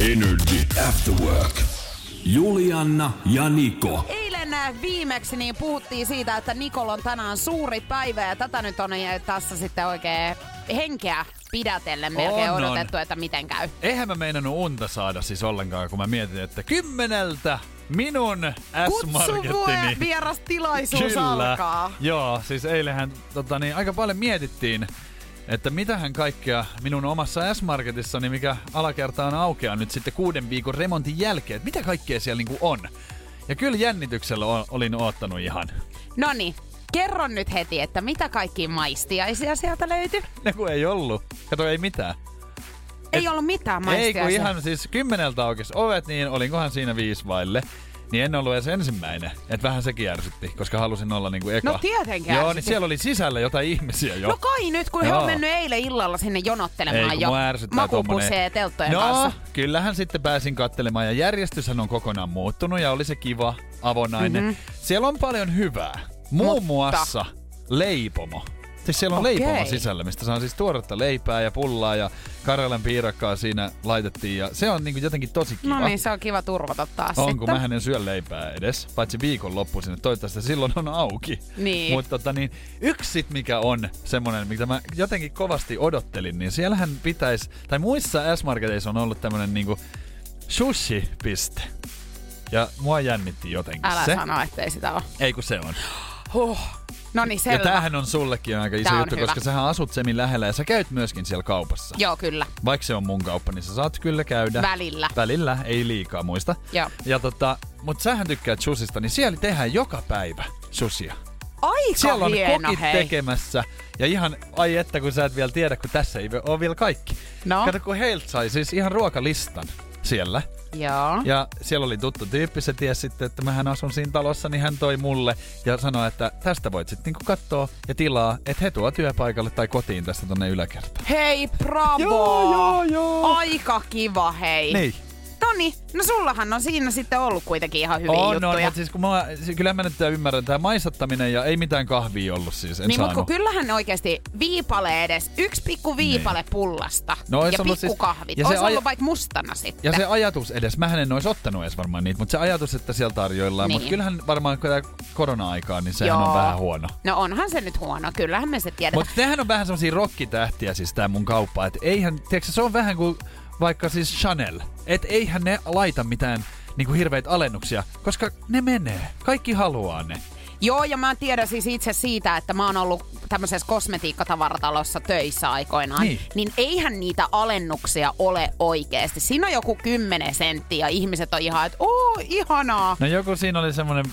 Energy After Work. Julianna ja Niko. Eilen äh, viimeksi niin puhuttiin siitä, että Nikolla on tänään suuri päivä ja tätä nyt on äh, tässä sitten oikein henkeä pidätellen melkein On, on. odotettu, että miten käy. Eihän mä meinannut unta saada siis ollenkaan, kun mä mietin, että kymmeneltä minun S-Markettini. Kutsuvuoden vieras tilaisuus Kyllä. alkaa. Joo, siis eilenhän tota, niin, aika paljon mietittiin, että mitähän kaikkea minun omassa S-Marketissani, mikä alakerta on aukeaa nyt sitten kuuden viikon remontin jälkeen, että mitä kaikkea siellä niinku on. Ja kyllä jännityksellä o- olin oottanut ihan. Noni, kerro nyt heti, että mitä kaikki maistiaisia sieltä löytyi? Ne kun ei ollut. Kato, ei mitään. Ei ollut mitään Ei maistiaisia. kun ihan siis kymmeneltä aukesi ovet, niin olinkohan siinä viisi vaille. Niin en ollut edes ensimmäinen. Että vähän sekin ärsytti, koska halusin olla niinku eka. No tietenkin Joo, niin siellä oli sisällä jotain ihmisiä jo. No kai nyt, kun he Joo. on mennyt eilen illalla sinne Ei, jonottelemaan kun jo mua ärsyttää makupusseja ja tommonen- telttojen no, kanssa. kyllähän sitten pääsin katselemaan ja järjestyshän on kokonaan muuttunut ja oli se kiva avonainen. Mhm. Mm-hmm. Siellä on paljon hyvää. Muun Mutta- muassa leipomo. Siis siellä on Okei. leipomo sisällä, mistä saa siis tuoretta leipää ja pullaa ja Karjalan piirakkaa siinä laitettiin ja se on niinku jotenkin tosi kiva. No niin, se on kiva turvata taas On, sitten. kun mähän en syö leipää edes, paitsi viikonloppuisin, että toivottavasti silloin on auki. Niin. Mutta tota, niin, yksi sit, mikä on semmonen, mitä mä jotenkin kovasti odottelin, niin siellähän pitäisi, tai muissa S-Marketeissa on ollut tämmönen niinku sushi-piste. Ja mua jännitti jotenkin Älä se. sano, ettei sitä ole. Ei kun se on. Huh. No niin, Ja selvä. tämähän on sullekin aika iso Tää juttu, hyvä. koska sähän asut Semin lähellä ja sä käyt myöskin siellä kaupassa. Joo, kyllä. Vaikka se on mun kauppa, niin sä saat kyllä käydä. Välillä. Välillä, ei liikaa muista. Joo. Ja tota, mut sähän tykkäät susista, niin siellä tehdään joka päivä susia. Aika Siellä on hieno, kokit hei. tekemässä. Ja ihan, ai että kun sä et vielä tiedä, kun tässä ei ole vielä kaikki. No. Kato, kun heiltä sai siis ihan ruokalistan siellä. Joo. Ja siellä oli tuttu tyyppi, se tiesi sitten, että mähän asun siinä talossa, niin hän toi mulle ja sanoi, että tästä voit sitten niinku katsoa ja tilaa, että he tuo työpaikalle tai kotiin tästä tonne yläkertaan. Hei, bravo! Joo, joo, joo. Aika kiva, hei. Niin. No niin, no sullahan on siinä sitten ollut kuitenkin ihan hyviä On, on, juttuja. mutta siis kun mä, siis kyllä mä nyt ymmärrän, tämä maisattaminen ja ei mitään kahvia ollut siis, en niin, mutta saanut. kyllähän oikeasti viipale edes, yksi pikku viipale pullasta No, ja ollut siis- ja olisi ollut vaikka mustana sitten. Ja se ajatus edes, mähän en olisi ottanut edes varmaan niitä, mutta se ajatus, että siellä tarjoillaan, Niin. mutta kyllähän varmaan kun tää korona-aikaa, niin sehän Joo. on vähän huono. No onhan se nyt huono, kyllähän me se tiedetään. Mutta nehän on vähän semmosia rokkitähtiä siis tää mun kauppa, että eihän, tiedätkö, se on vähän kuin vaikka siis Chanel, että eihän ne laita mitään niinku hirveitä alennuksia, koska ne menee. Kaikki haluaa ne. Joo, ja mä tiedän siis itse siitä, että mä oon ollut tämmöisessä kosmetiikkatavaratalossa töissä aikoinaan, Niin. niin eihän niitä alennuksia ole oikeasti. Siinä on joku 10 senttiä ja ihmiset on ihan, että oo, ihanaa. No joku siinä oli semmonen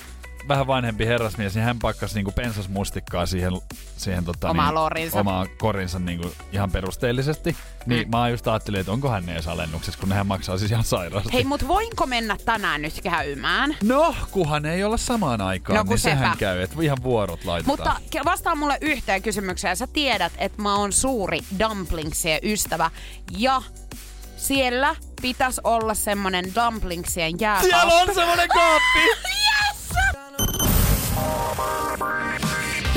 vähän vanhempi herrasmies, niin hän pakkasi niinku pensasmustikkaa siihen, siihen tota, Omaa niin, lorinsa. omaa korinsa niinku ihan perusteellisesti. Niin Mm. mä just ajattelin, että onkohan ne edes alennuksessa, kun nehän maksaa siis ihan sairaasti. Hei, mut voinko mennä tänään nyt käymään? No, kuhan ei olla samaan aikaan, No, kun niin sehän sepä. käy, että ihan vuorot laitetaan. Mutta vastaa mulle yhteen kysymykseen. Sä tiedät, että mä oon suuri dumplingsien ystävä. Ja siellä pitäisi olla semmonen dumplingsien jääkaappi. Siellä on semmonen kaappi!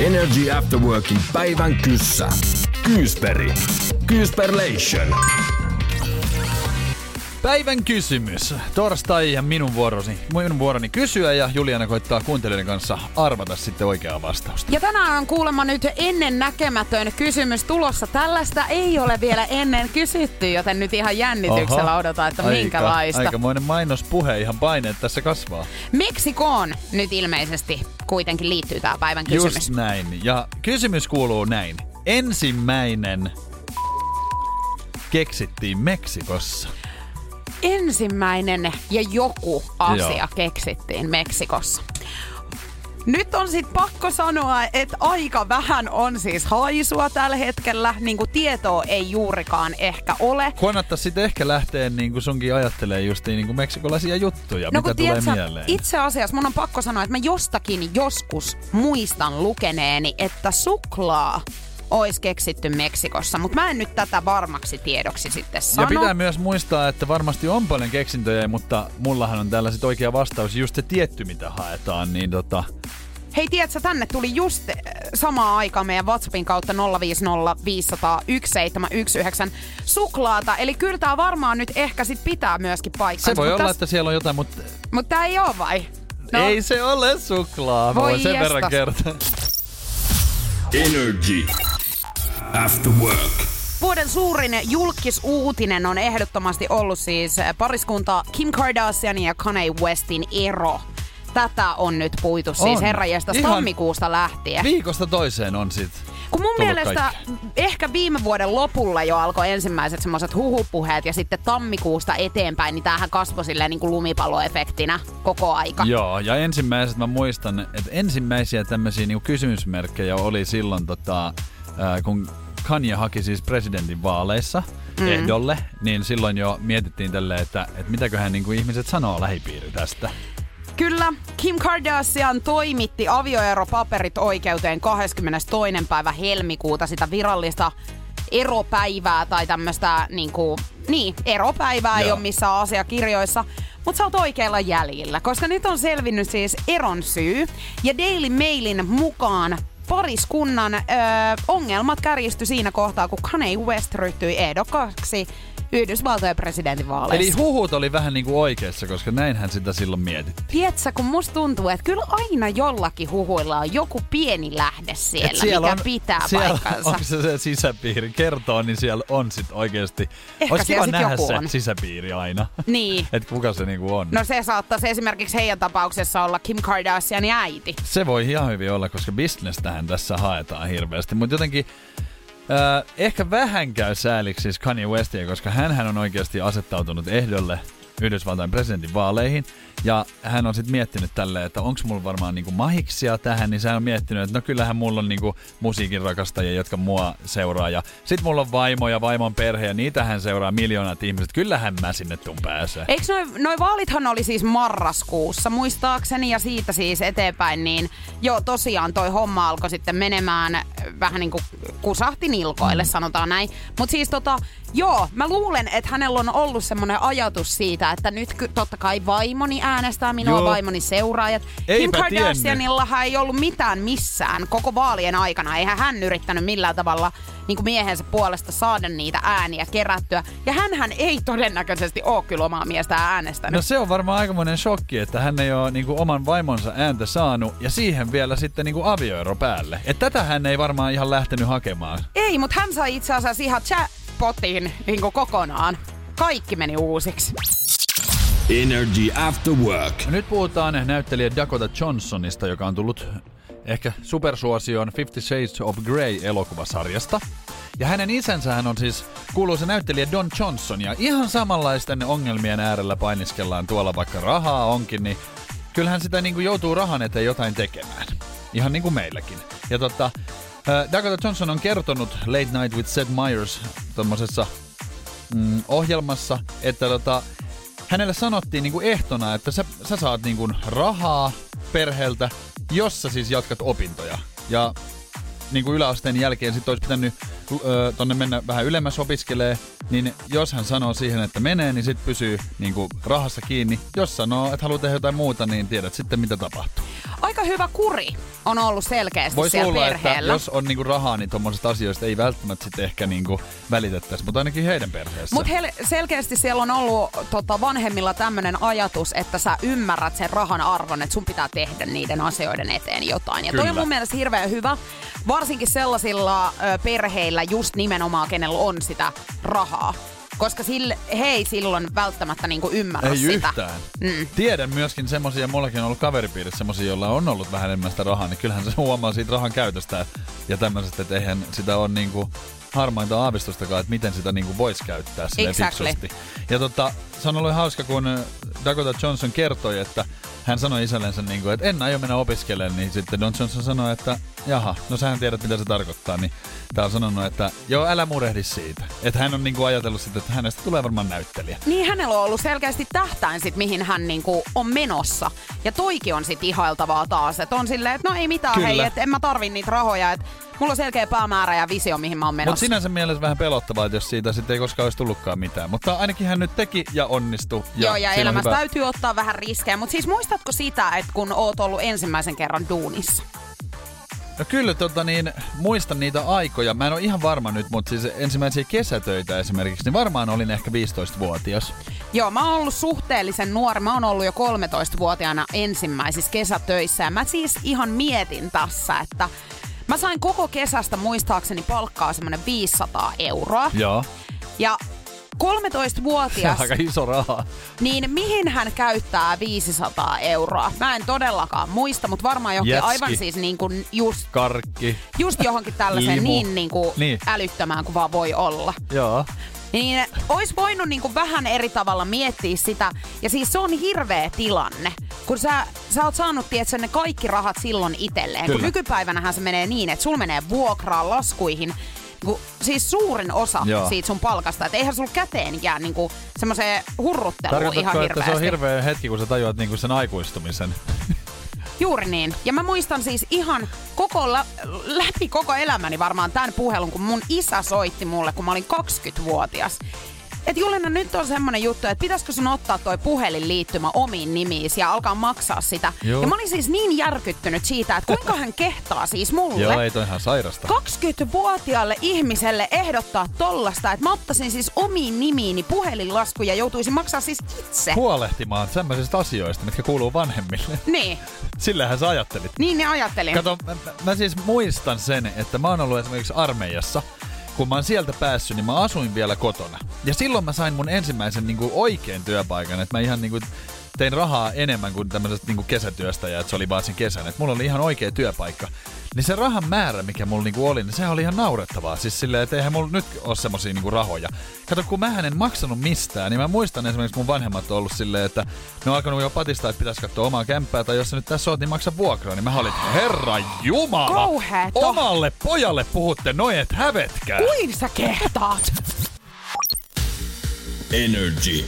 Energy After Workin päivän kyssä. Kyysperi. Kyysperlation. Päivän kysymys. Torstai ja minun vuoroni, minun vuoroni kysyä ja Juliana koittaa kuuntelijoiden kanssa arvata sitten oikeaa vastausta. Ja tänään on kuulemma nyt ennen näkemätön kysymys tulossa. Tällaista ei ole vielä ennen kysytty, joten nyt ihan jännityksellä Oho. odotan, että Aika- minkälaista. Aikamoinen mainospuhe, ihan paineet tässä kasvaa. Meksikoon nyt ilmeisesti kuitenkin liittyy tämä päivän kysymys. Just näin. Ja kysymys kuuluu näin. Ensimmäinen keksittiin Meksikossa. Ensimmäinen ja joku asia Joo. keksittiin Meksikossa. Nyt on sit pakko sanoa, että aika vähän on siis haisua tällä hetkellä. Niin kuin tietoa ei juurikaan ehkä ole. Kannattaisi sitten ehkä lähteä niin kuin sunkin ajattelee justiin niin kuin meksikolaisia juttuja, No mitä tulee tiedätkö, mieleen. itse asiassa mun on pakko sanoa, että mä jostakin joskus muistan lukeneeni, että suklaa olisi keksitty Meksikossa, mutta mä en nyt tätä varmaksi tiedoksi sitten Ja sano. pitää myös muistaa, että varmasti on paljon keksintöjä, mutta mullahan on täällä sit oikea vastaus, just se tietty mitä haetaan, niin tota... Hei, tiedätkö, tänne tuli just äh, samaan aikaan meidän WhatsAppin kautta 050 500 1719 suklaata. Eli kyllä tää varmaan nyt ehkä sit pitää myöskin paikkansa. Se voi Mut olla, täs- että siellä on jotain, mutta Mutta tää ei oo vai? no. ei se ole suklaa. Voi sen jestas. verran kertoa. Energy. After work. Vuoden suurin julkisuutinen on ehdottomasti ollut siis pariskunta Kim Kardashianin ja Kanye Westin ero. Tätä on nyt puitu siis herranjestas Ihan- tammikuusta lähtien. Viikosta toiseen on sit. Kun mun mielestä kaikki. ehkä viime vuoden lopulla jo alkoi ensimmäiset semmoiset huhupuheet ja sitten tammikuusta eteenpäin, niin tämähän kasvoi silleen niin kuin lumipalloefektinä koko aika. Joo, ja ensimmäiset mä muistan, että ensimmäisiä tämmöisiä niinku kysymysmerkkejä oli silloin, tota, ää, kun Kanye haki siis presidentin vaaleissa mm. ehdolle, niin silloin jo mietittiin tälle, että, että mitäköhän niinku ihmiset sanoo lähipiiri tästä. Kyllä, Kim Kardashian toimitti avioeropaperit oikeuteen 22. päivä helmikuuta sitä virallista eropäivää tai tämmöistä niinku, niin, eropäivää ei Joo. ole missään asiakirjoissa. Mutta sä oot oikeilla jäljillä, koska nyt on selvinnyt siis eron syy. Ja Daily Mailin mukaan pariskunnan öö, ongelmat kärjistyi siinä kohtaa, kun Kanye West ryhtyi ehdokkaaksi Yhdysvaltojen presidentinvaaleissa. Eli huhut oli vähän niinku oikeassa, koska näinhän sitä silloin mietittiin. Tiedätkö, kun musta tuntuu, että kyllä aina jollakin huhuilla on joku pieni lähde siellä, Et siellä mikä on, pitää siellä, paikkansa. Onko se, se sisäpiiri kertoo, niin siellä on sit oikeesti. Ehkä Olisi kiva nähdä se on. sisäpiiri aina. Niin. että kuka se niinku on. No se saattaisi esimerkiksi heidän tapauksessa olla Kim Kardashianin äiti. Se voi ihan hyvin olla, koska bisnestähän tässä haetaan hirveästi. Mutta jotenkin äh, ehkä vähän käy sääliksi siis Kanye Westia, koska hän on oikeasti asettautunut ehdolle Yhdysvaltain presidentin vaaleihin. Ja hän on sitten miettinyt tälleen, että onko mulla varmaan niinku mahiksia tähän, niin hän on miettinyt, että no kyllähän mulla on niinku musiikin rakastajia, jotka mua seuraa. Ja sit mulla on vaimo ja vaimon perhe ja niitähän seuraa miljoonat ihmiset. Kyllähän mä sinne tuun pääsee. Eikö noi, noi vaalithan oli siis marraskuussa muistaakseni ja siitä siis eteenpäin, niin joo tosiaan toi homma alkoi sitten menemään äh, vähän niin kuin kusahti nilkoille, sanotaan näin. Mutta siis tota, joo, mä luulen, että hänellä on ollut semmoinen ajatus siitä, että nyt ky- totta kai vaimoni äänestää minua, Joo. vaimoni seuraajat. Kim Eipä Kardashianillahan ei ollut mitään missään koko vaalien aikana. Eihän hän yrittänyt millään tavalla niin kuin miehensä puolesta saada niitä ääniä kerättyä. Ja hän ei todennäköisesti ole kyllä omaa miestä äänestänyt. No se on varmaan aikamoinen shokki, että hän ei ole niinku oman vaimonsa ääntä saanut ja siihen vielä sitten niinku avioero päälle. Et tätä hän ei varmaan ihan lähtenyt hakemaan. Ei, mutta hän sai itse asiassa ihan chatbotin niin kuin kokonaan. Kaikki meni uusiksi. Energy After Work. Nyt puhutaan näyttelijä Dakota Johnsonista, joka on tullut ehkä supersuosioon Fifty Shades of Grey elokuvasarjasta. Ja hänen isänsä hän on siis kuuluisa näyttelijä Don Johnson. Ja ihan samanlaisten ongelmien äärellä painiskellaan tuolla, vaikka rahaa onkin, niin kyllähän sitä niin kuin joutuu rahan eteen jotain tekemään. Ihan niin kuin meilläkin. Ja tota, Dakota Johnson on kertonut Late Night with Seth Meyers tommosessa mm, ohjelmassa, että tota, hänelle sanottiin niinku ehtona, että sä, sä saat niinku rahaa perheeltä, jos sä siis jatkat opintoja. Ja niinku yläasteen jälkeen sit olisi pitänyt ö, tonne mennä vähän ylemmäs opiskelee, niin jos hän sanoo siihen, että menee, niin sit pysyy niinku rahassa kiinni. Jos sanoo, että haluaa tehdä jotain muuta, niin tiedät sitten mitä tapahtuu. Aika hyvä kuri on ollut selkeästi Voisi siellä että perheellä. jos on niinku rahaa, niin tuommoisista asioista ei välttämättä sitten ehkä niinku välitettäisi, mutta ainakin heidän perheessä. Mutta selkeästi siellä on ollut tota, vanhemmilla tämmöinen ajatus, että sä ymmärrät sen rahan arvon, että sun pitää tehdä niiden asioiden eteen jotain. Ja toi on Kyllä. mun mielestä hirveän hyvä, varsinkin sellaisilla ö, perheillä just nimenomaan, kenellä on sitä rahaa. Koska sille, he ei silloin välttämättä niinku ymmärrä Ei sitä. yhtään. Mm. Tiedän myöskin semmosia, mullakin on ollut kaveripiirissä semmosia, joilla on ollut vähän enemmän sitä rahaa, niin kyllähän se huomaa siitä rahan käytöstä ja tämmöisestä, että eihän sitä on niinku harmainta aavistustakaan, että miten sitä niinku voisi käyttää silleen Exactly. fiksusti. Ja tota, se on ollut hauska, kun Dakota Johnson kertoi, että hän sanoi isällensä, niin kuin, että en aio mennä opiskelemaan, niin sitten Don Johnson sanoi, että jaha, no sähän tiedät mitä se tarkoittaa, niin tää on sanonut, että joo, älä murehdi siitä. Että hän on niin kuin ajatellut sitä, että hänestä tulee varmaan näyttelijä. Niin hänellä on ollut selkeästi tähtäin sit, mihin hän niinku on menossa. Ja toikin on sit ihailtavaa taas, että on silleen, että no ei mitään Kyllä. hei, että en mä tarvi niitä rahoja, että mulla on selkeä päämäärä ja visio, mihin mä oon Mutta menossa. sinänsä mielessä vähän pelottavaa, että jos siitä sitten ei koskaan olisi tullutkaan mitään. Mutta ainakin hän nyt teki ja onnistui. Ja Joo, ja elämässä täytyy ottaa vähän riskejä. Mutta siis muistatko sitä, että kun oot ollut ensimmäisen kerran duunissa? No kyllä, tota niin, muistan niitä aikoja. Mä en ole ihan varma nyt, mutta siis ensimmäisiä kesätöitä esimerkiksi, niin varmaan olin ehkä 15-vuotias. Joo, mä oon ollut suhteellisen nuori. Mä oon ollut jo 13-vuotiaana ensimmäisissä kesätöissä. Ja mä siis ihan mietin tässä, että mä sain koko kesästä muistaakseni palkkaa semmonen 500 euroa. Joo. Ja 13-vuotias, Aika iso raha. niin mihin hän käyttää 500 euroa? Mä en todellakaan muista, mutta varmaan johonkin Jetski. aivan siis niin kuin just, Karkki. just johonkin tällaiseen Limu. niin, niin, kuin Niin. älyttömään kuin vaan voi olla. Joo. Niin ois voinut niinku vähän eri tavalla miettiä sitä. Ja siis se on hirveä tilanne, kun sä, sä oot saanut tietsä, ne kaikki rahat silloin itselleen. Kun Kyllä. nykypäivänähän se menee niin, että sul menee vuokraan, laskuihin, niinku, siis suurin osa Joo. siitä sun palkasta. Että eihän sul käteen jää niinku semmoiseen hurrutteluun ihan Tarkoitatko, että hirveästi. se on hirveä hetki, kun sä tajuat niinku sen aikuistumisen? Juuri niin. Ja mä muistan siis ihan koko lä- läpi koko elämäni varmaan tämän puhelun, kun mun isä soitti mulle, kun mä olin 20-vuotias. Et Julina, nyt on semmonen juttu, että pitäisikö sun ottaa toi puhelinliittymä omiin nimiisi ja alkaa maksaa sitä. Joo. Ja mä olin siis niin järkyttynyt siitä, että kuinka hän kehtaa siis mulle. Joo, ei toi ihan sairasta. 20-vuotiaalle ihmiselle ehdottaa tollasta, että mä ottaisin siis omiin nimiini puhelinlasku ja joutuisin maksaa siis itse. Huolehtimaan semmoisista asioista, mitkä kuuluu vanhemmille. niin, Sillähän sä ajattelit. niin ne ajattelin. Kato, mä, mä siis muistan sen, että mä oon ollut esimerkiksi armeijassa. Kun mä oon sieltä päässyt, niin mä asuin vielä kotona. Ja silloin mä sain mun ensimmäisen niin kuin oikein työpaikan, että mä ihan niin kuin tein rahaa enemmän kuin tämmöisestä niin kuin kesätyöstä ja että se oli vaan sen kesän. Että mulla oli ihan oikea työpaikka. Niin se rahan määrä, mikä mulla niinku oli, niin sehän oli ihan naurettavaa. Siis silleen, että eihän mulla nyt ole semmosia niinku rahoja. Kato, kun mä en maksanut mistään, niin mä muistan esimerkiksi mun vanhemmat on ollut silleen, että ne on alkanut jo patistaa, että pitäisi katsoa omaa kämppää, tai jos sä nyt tässä oot, niin maksa vuokraa. Niin mä olin, että herra jumala, omalle pojalle puhutte noin, et hävetkää. Kuin sä kehtaat? Energy.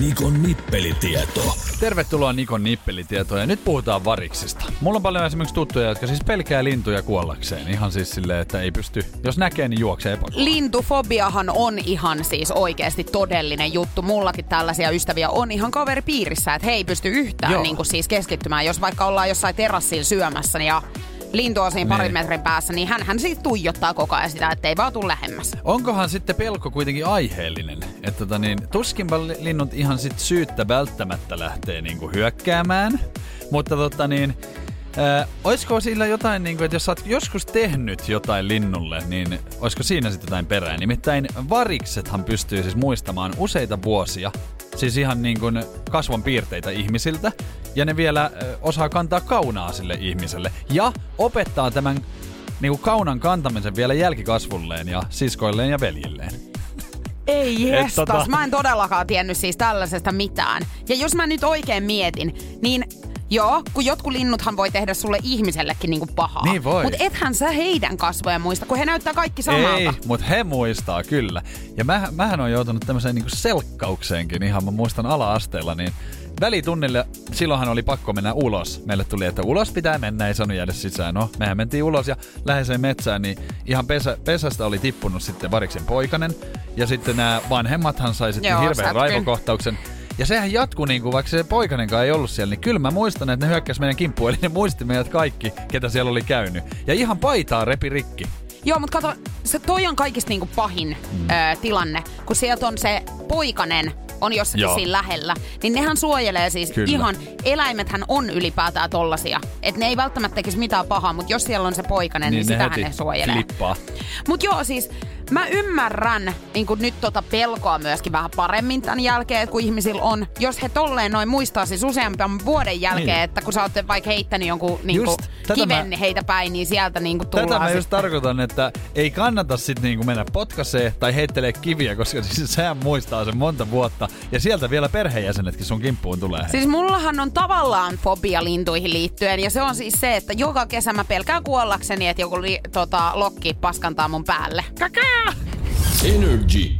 Nikon nippelitieto. Tervetuloa Nikon nippelitietoon ja nyt puhutaan variksista. Mulla on paljon esimerkiksi tuttuja, jotka siis pelkää lintuja kuollakseen. Ihan siis silleen, että ei pysty, jos näkee, niin juoksee epäkuolla. Lintufobiahan on ihan siis oikeasti todellinen juttu. Mullakin tällaisia ystäviä on ihan kaveripiirissä, että he ei pysty yhtään Joo. niin kuin siis keskittymään. Jos vaikka ollaan jossain terassilla syömässä ja lintu on siinä parin Niin. metrin päässä, niin hän, hän siitä tuijottaa koko ajan sitä, että ei vaan tule lähemmäs. Onkohan sitten pelko kuitenkin aiheellinen? Että tota niin, tuskinpa li- linnut ihan sit syyttä välttämättä lähtee niinku hyökkäämään. Mutta tota niin, ää, olisiko sillä jotain, niinku, että jos sä oot joskus tehnyt jotain linnulle, niin olisiko siinä sitten jotain perää? Nimittäin variksethan pystyy siis muistamaan useita vuosia, siis ihan niin kuin kasvon piirteitä ihmisiltä, ja ne vielä ö, osaa kantaa kaunaa sille ihmiselle. Ja opettaa tämän niinku kaunan kantamisen vielä jälkikasvulleen ja siskoilleen ja veljilleen. Ei jestas, tota- mä en todellakaan tiennyt siis tällaisesta mitään. Ja jos mä nyt oikein mietin, niin joo, kun jotkut linnuthan voi tehdä sulle ihmisellekin niinku pahaa. Niin voi. Mutta ethän sä heidän kasvoja muista, kun he näyttää kaikki samalta. Ei, mutta he muistaa kyllä. Ja mä, mähän on joutunut tämmöiseen niinku selkkaukseenkin ihan, mä muistan ala-asteella, niin välitunnille, silloinhan oli pakko mennä ulos. Meille tuli, että ulos pitää mennä, ei saanut jäädä sisään. No, mehän mentiin ulos ja läheiseen metsään, niin ihan pesä, pesästä oli tippunut sitten variksen poikanen. Ja sitten nämä vanhemmathan sai sitten Joo, hirveän sätkyn. raivokohtauksen. Ja sehän jatkuu niinku, vaikka se poikanenkaan ei ollut siellä, niin kyllä mä muistan, että ne hyökkäs meidän kimppuun, eli ne muisti meidät kaikki, ketä siellä oli käynyt. Ja ihan paitaa repi rikki. Joo, mutta kato, se toi on kaikista niinku pahin mm. ö, tilanne, kun sieltä on se poikanen on jossakin Joo. siinä lähellä, niin nehän suojelee siis Kyllä. ihan, eläimethän on ylipäätään tollasia. Että ne ei välttämättä tekisi mitään pahaa, mutta jos siellä on se poikanen, niin, niin ne sitähän ne suojelee. flippaa. Mut joo, siis mä ymmärrän niin kuin nyt tota pelkoa myöskin vähän paremmin tämän jälkeen, että kun ihmisillä on, jos he tolleen noin muistaa siis useamman vuoden jälkeen, Niin. että kun sä oot vaikka heittänyt jonkun niin Just, tätä kiven mä- heitä päin, niin sieltä niin kuin tullaan Tätä mä just sitten. tarkoitan, että ei kannata sit niinku mennä potkaseen tai heittelee kiviä, koska siis sehän muistaa sen monta vuotta. Ja sieltä vielä perheenjäsenetkin sun kimppuun tulee. Siis mullahan on tavallaan fobia lintuihin liittyen ja se on siis se, että joka kesä mä pelkään kuollakseni, että joku li, tota, lokki paskantaa mun päälle. Kakaa! Energy